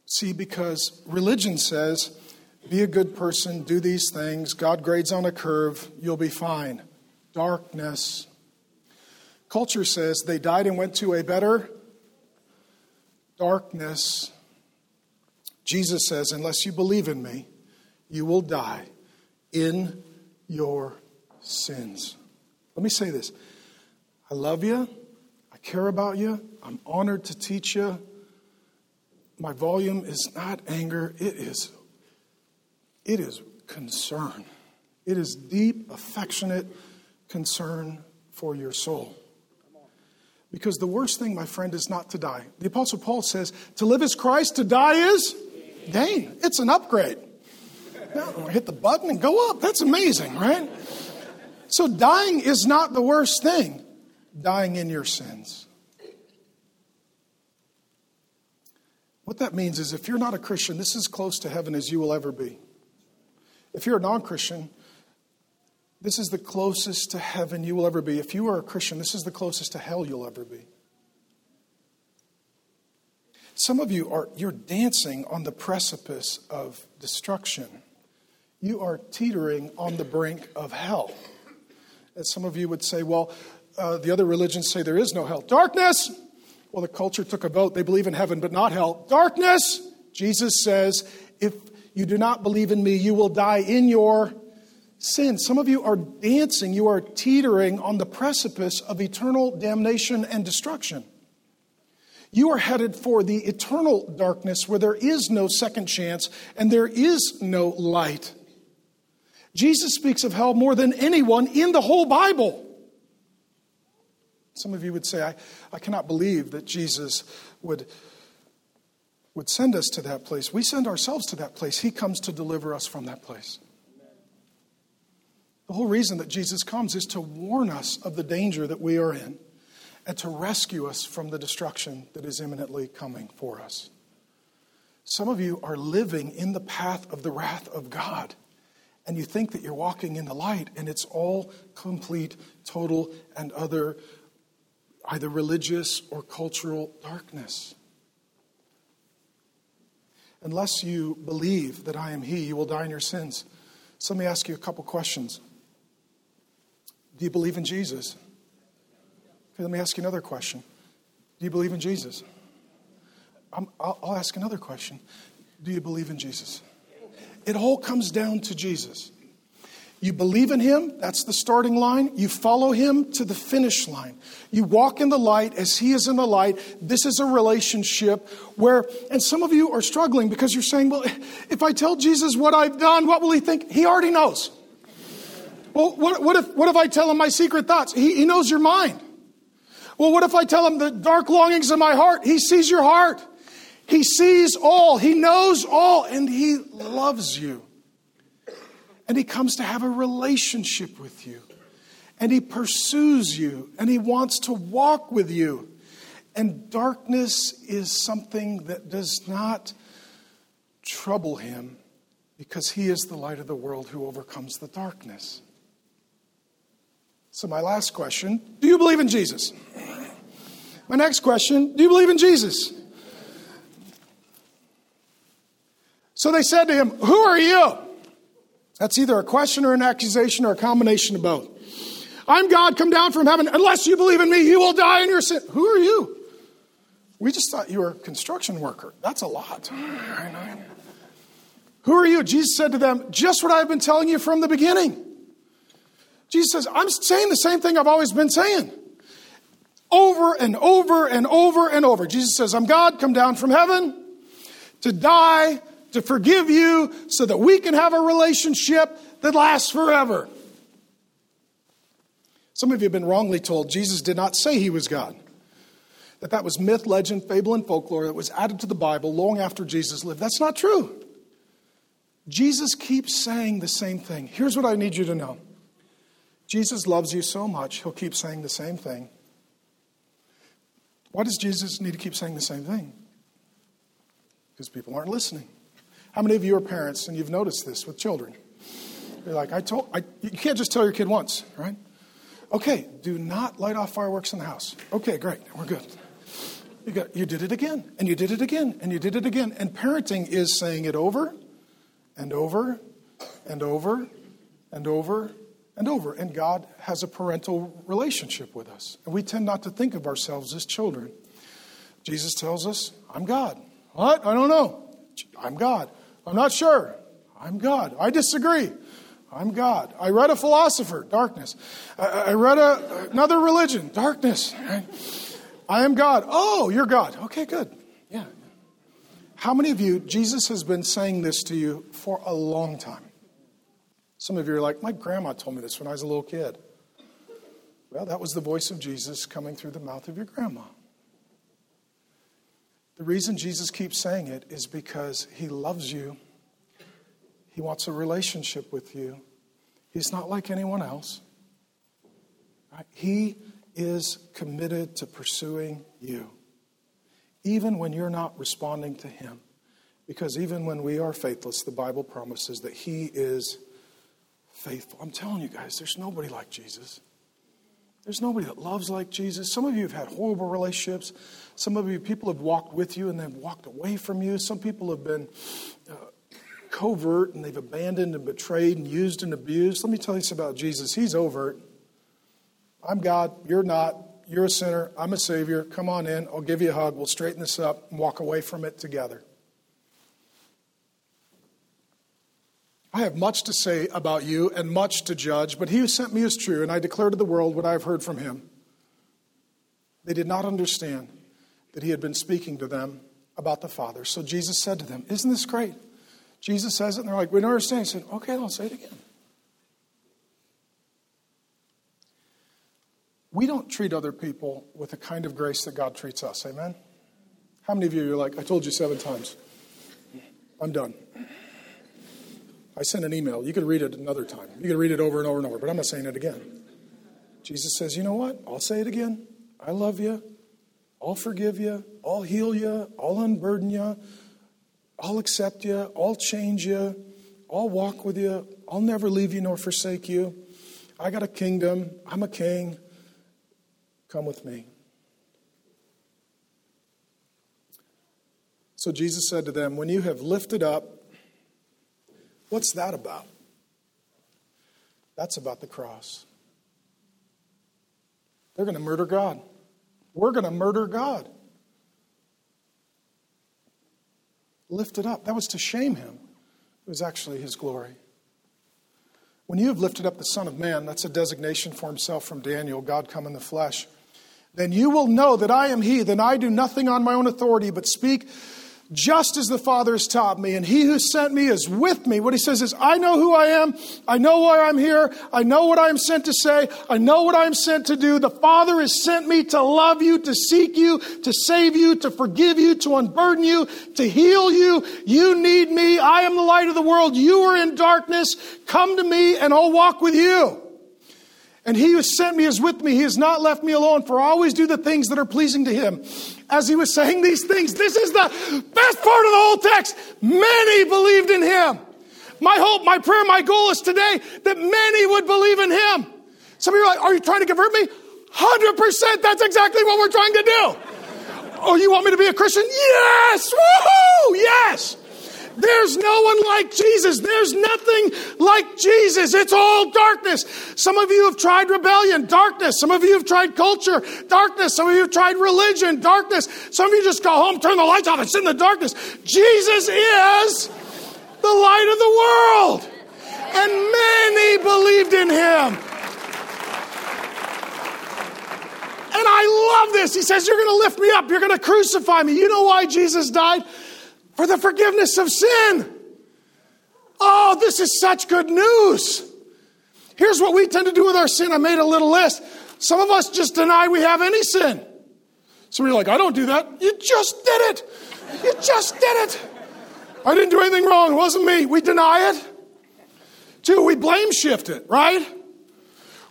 See, because religion says, be a good person, do these things, God grades on a curve, you'll be fine. Darkness. Culture says they died and went to a better darkness. Jesus says, unless you believe in me, you will die in your sins. Let me say this I love you, I care about you, I'm honored to teach you. My volume is not anger, it is it is concern. It is deep, affectionate concern for your soul. Because the worst thing, my friend, is not to die. The Apostle Paul says, to live is Christ, to die is gain. It's an upgrade. Now, hit the button and go up. That's amazing, right? So, dying is not the worst thing, dying in your sins. What that means is if you're not a Christian, this is close to heaven as you will ever be. If you're a non Christian, this is the closest to heaven you will ever be. If you are a Christian, this is the closest to hell you'll ever be. Some of you are you're dancing on the precipice of destruction. You are teetering on the brink of hell. As some of you would say, well, uh, the other religions say there is no hell. Darkness! Well, the culture took a vote. They believe in heaven, but not hell. Darkness! Jesus says, if you do not believe in me, you will die in your sin. Some of you are dancing, you are teetering on the precipice of eternal damnation and destruction. You are headed for the eternal darkness where there is no second chance and there is no light. Jesus speaks of hell more than anyone in the whole Bible. Some of you would say, I, I cannot believe that Jesus would, would send us to that place. We send ourselves to that place. He comes to deliver us from that place. The whole reason that Jesus comes is to warn us of the danger that we are in and to rescue us from the destruction that is imminently coming for us. Some of you are living in the path of the wrath of God, and you think that you're walking in the light, and it's all complete, total, and other, either religious or cultural darkness. Unless you believe that I am He, you will die in your sins. So let me ask you a couple questions. Do you believe in Jesus? Okay, let me ask you another question. Do you believe in Jesus? Um, i will ask another question. Do you believe in Jesus? It all comes down to Jesus. You believe in him, that's the starting line. You follow him to the finish line. You walk in the light as he is in the light. This is a relationship where, and some of you are struggling because you're saying, well, if I tell Jesus what I've done, what will he think? He already knows. Well, what, what, if, what if I tell him my secret thoughts? He, he knows your mind. Well, what if I tell him the dark longings of my heart? He sees your heart. He sees all. He knows all. And he loves you. And he comes to have a relationship with you. And he pursues you. And he wants to walk with you. And darkness is something that does not trouble him because he is the light of the world who overcomes the darkness. So, my last question do you believe in Jesus? My next question do you believe in Jesus? So they said to him, Who are you? That's either a question or an accusation or a combination of both. I'm God, come down from heaven. Unless you believe in me, you will die in your sin. Who are you? We just thought you were a construction worker. That's a lot. *sighs* Who are you? Jesus said to them, Just what I've been telling you from the beginning. Jesus says, I'm saying the same thing I've always been saying. Over and over and over and over. Jesus says, I'm God, come down from heaven to die, to forgive you, so that we can have a relationship that lasts forever. Some of you have been wrongly told Jesus did not say he was God. That that was myth, legend, fable, and folklore that was added to the Bible long after Jesus lived. That's not true. Jesus keeps saying the same thing. Here's what I need you to know Jesus loves you so much, he'll keep saying the same thing. Why does Jesus need to keep saying the same thing? Because people aren't listening. How many of you are parents and you've noticed this with children? You're like, I told, I, you can't just tell your kid once, right? Okay, do not light off fireworks in the house. Okay, great, we're good. You, got, you did it again, and you did it again, and you did it again. And parenting is saying it over and over and over and over and over. And God has a parental relationship with us. And we tend not to think of ourselves as children. Jesus tells us, I'm God. What? I don't know. I'm God. I'm not sure. I'm God. I disagree. I'm God. I read a philosopher, darkness. I, I read a, another religion, darkness. I am God. Oh, you're God. Okay, good. Yeah. How many of you, Jesus has been saying this to you for a long time? Some of you are like, my grandma told me this when I was a little kid. Well, that was the voice of Jesus coming through the mouth of your grandma. The reason Jesus keeps saying it is because he loves you he wants a relationship with you. He's not like anyone else. Right? He is committed to pursuing you, even when you're not responding to Him. Because even when we are faithless, the Bible promises that He is faithful. I'm telling you guys, there's nobody like Jesus. There's nobody that loves like Jesus. Some of you have had horrible relationships. Some of you people have walked with you and they've walked away from you. Some people have been uh, covert and they've abandoned and betrayed and used and abused. Let me tell you something about Jesus. He's overt. I'm God, you're not. You're a sinner, I'm a Savior. Come on in, I'll give you a hug, we'll straighten this up and walk away from it together. I have much to say about you and much to judge, but he who sent me is true, and I declare to the world what I have heard from him. They did not understand that he had been speaking to them about the Father. So Jesus said to them, Isn't this great? Jesus says it, and they're like, We don't understand. He said, Okay, I'll say it again. We don't treat other people with the kind of grace that God treats us. Amen? How many of you are like, I told you seven times? I'm done. I sent an email. You can read it another time. You can read it over and over and over, but I'm not saying it again. Jesus says, You know what? I'll say it again. I love you. I'll forgive you. I'll heal you. I'll unburden you. I'll accept you, I'll change you, I'll walk with you, I'll never leave you nor forsake you. I got a kingdom, I'm a king. Come with me. So Jesus said to them, When you have lifted up, what's that about? That's about the cross. They're going to murder God. We're going to murder God. lifted up. That was to shame him. It was actually his glory. When you have lifted up the Son of Man, that's a designation for himself from Daniel, God come in the flesh, then you will know that I am he, then I do nothing on my own authority, but speak just as the Father has taught me, and he who sent me is with me. What he says is, I know who I am, I know why I'm here, I know what I am sent to say, I know what I am sent to do. The Father has sent me to love you, to seek you, to save you, to forgive you, to unburden you, to heal you. You need me. I am the light of the world. You are in darkness. Come to me, and I'll walk with you. And he who sent me is with me. He has not left me alone, for I always do the things that are pleasing to him. As he was saying these things, this is the best part of the whole text. Many believed in him. My hope, my prayer, my goal is today that many would believe in him. Some of you are like, Are you trying to convert me? 100%. That's exactly what we're trying to do. Oh, you want me to be a Christian? Yes! Woohoo! Yes! There's no one like Jesus. There's nothing like Jesus. It's all darkness. Some of you have tried rebellion, darkness. Some of you have tried culture, darkness. Some of you have tried religion, darkness. Some of you just go home, turn the lights off, and sit in the darkness. Jesus is the light of the world. And many believed in him. And I love this. He says, You're going to lift me up. You're going to crucify me. You know why Jesus died? For the forgiveness of sin. Oh, this is such good news. Here's what we tend to do with our sin. I made a little list. Some of us just deny we have any sin. You are like, I don't do that. You just did it. You just did it. I didn't do anything wrong. It wasn't me. We deny it. Two, we blame shift it, right?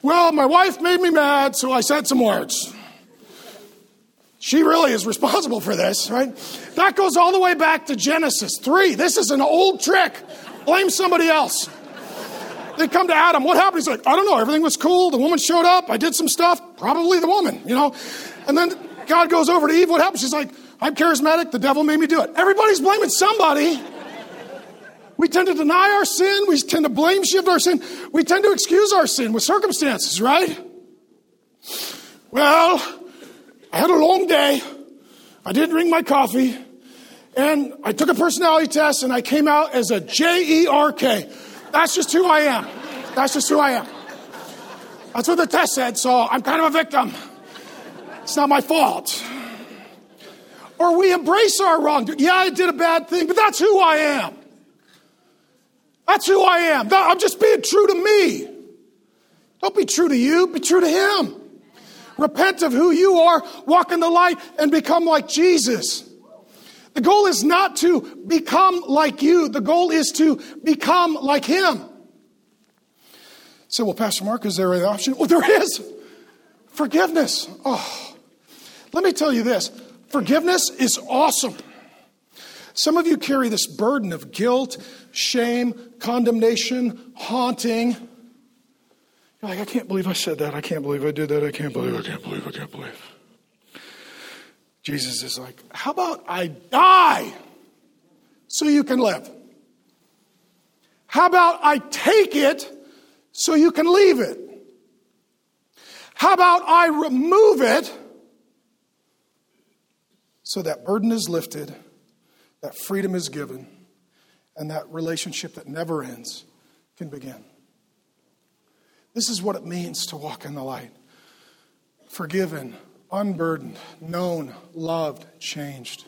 Well, my wife made me mad, so I said some words. She really is responsible for this, right? That goes all the way back to Genesis 3. This is an old trick. Blame somebody else. They come to Adam. What happened? He's like, I don't know. Everything was cool. The woman showed up. I did some stuff. Probably the woman, you know? And then God goes over to Eve. What happens? She's like, I'm charismatic. The devil made me do it. Everybody's blaming somebody. We tend to deny our sin. We tend to blame shift our sin. We tend to excuse our sin with circumstances, right? Well, I had a long day. I didn't drink my coffee. And I took a personality test and I came out as a J E R K. That's just who I am. That's just who I am. That's what the test said, so I'm kind of a victim. It's not my fault. Or we embrace our wrong. Yeah, I did a bad thing, but that's who I am. That's who I am. I'm just being true to me. Don't be true to you, be true to Him. Repent of who you are, walk in the light, and become like Jesus. The goal is not to become like you, the goal is to become like Him. So, well, Pastor Mark, is there an option? Well, there is. Forgiveness. Oh, let me tell you this forgiveness is awesome. Some of you carry this burden of guilt, shame, condemnation, haunting. You're like, I can't believe I said that. I can't believe I did that. I can't believe, I can't believe, I can't believe. Jesus is like, How about I die so you can live? How about I take it so you can leave it? How about I remove it so that burden is lifted, that freedom is given, and that relationship that never ends can begin? This is what it means to walk in the light forgiven, unburdened, known, loved, changed.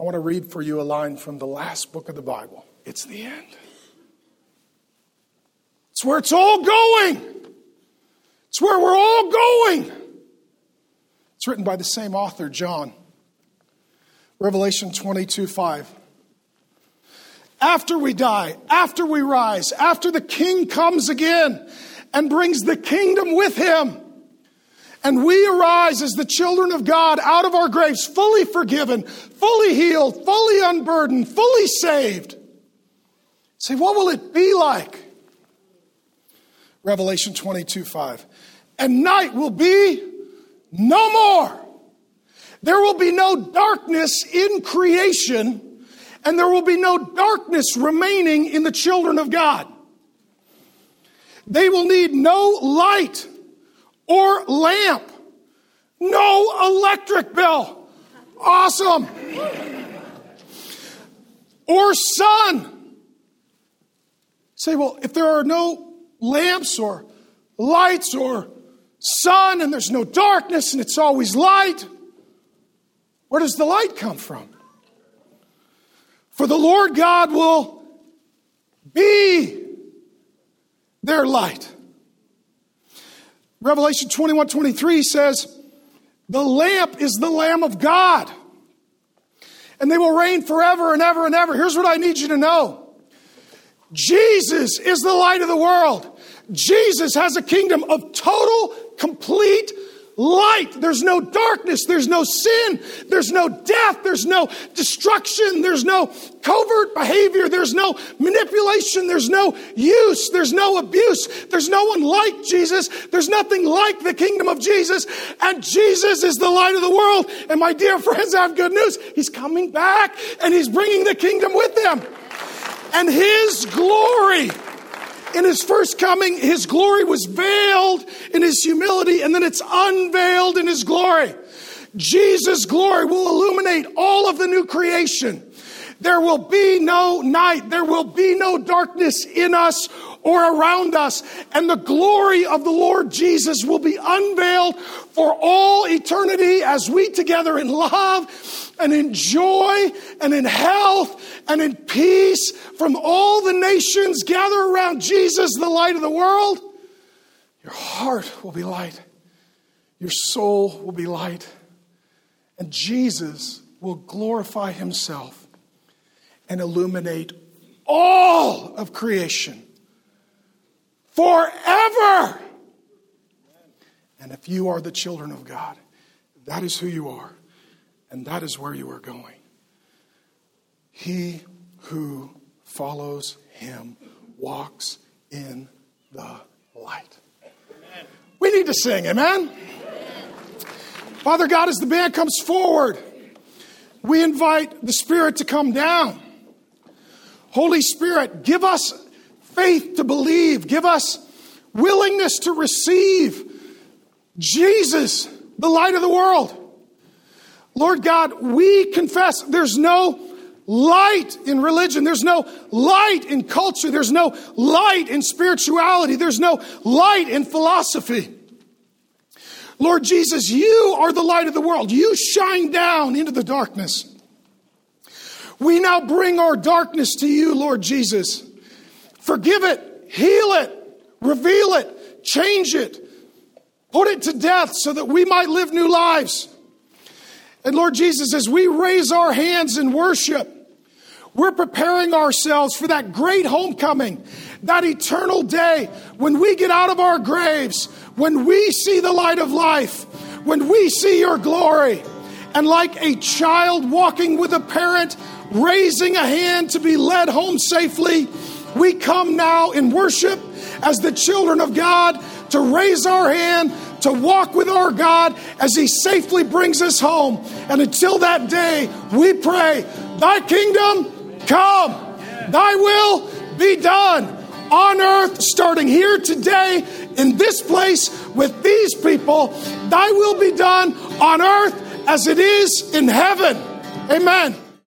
I want to read for you a line from the last book of the Bible. It's the end. It's where it's all going. It's where we're all going. It's written by the same author, John. Revelation 22 5. After we die, after we rise, after the king comes again and brings the kingdom with him, and we arise as the children of God out of our graves, fully forgiven, fully healed, fully unburdened, fully saved. Say, what will it be like? Revelation 22 5. And night will be no more. There will be no darkness in creation, and there will be no darkness remaining in the children of God. They will need no light or lamp, no electric bill. Awesome. Or sun. Say, well, if there are no lamps or lights or sun and there's no darkness and it's always light. Where does the light come from? For the Lord God will be their light. Revelation 21 23 says, The lamp is the Lamb of God, and they will reign forever and ever and ever. Here's what I need you to know Jesus is the light of the world. Jesus has a kingdom of total, complete light. There's no darkness. There's no sin. There's no death. There's no destruction. There's no covert behavior. There's no manipulation. There's no use. There's no abuse. There's no one like Jesus. There's nothing like the kingdom of Jesus. And Jesus is the light of the world. And my dear friends, I have good news. He's coming back and he's bringing the kingdom with him. And his glory in his first coming, his glory was veiled in his humility, and then it's unveiled in his glory. Jesus' glory will illuminate all of the new creation. There will be no night. There will be no darkness in us or around us. And the glory of the Lord Jesus will be unveiled for all eternity as we together in love and in joy and in health and in peace from all the nations gather around Jesus, the light of the world. Your heart will be light. Your soul will be light. And Jesus will glorify himself and illuminate all of creation forever. And if you are the children of God, that is who you are, and that is where you are going. He who follows him walks in the light. We need to sing, amen? Father God, as the band comes forward, we invite the Spirit to come down. Holy Spirit, give us faith to believe, give us willingness to receive Jesus, the light of the world. Lord God, we confess there's no light in religion. There's no light in culture. There's no light in spirituality. There's no light in philosophy. Lord Jesus, you are the light of the world. You shine down into the darkness. We now bring our darkness to you, Lord Jesus. Forgive it, heal it, reveal it, change it, put it to death so that we might live new lives. And Lord Jesus, as we raise our hands in worship, we're preparing ourselves for that great homecoming, that eternal day when we get out of our graves, when we see the light of life, when we see your glory. And like a child walking with a parent, raising a hand to be led home safely, we come now in worship as the children of God to raise our hand to walk with our God as He safely brings us home. And until that day, we pray, Thy kingdom come, Thy will be done on earth, starting here today in this place with these people. Thy will be done on earth as it is in heaven. Amen.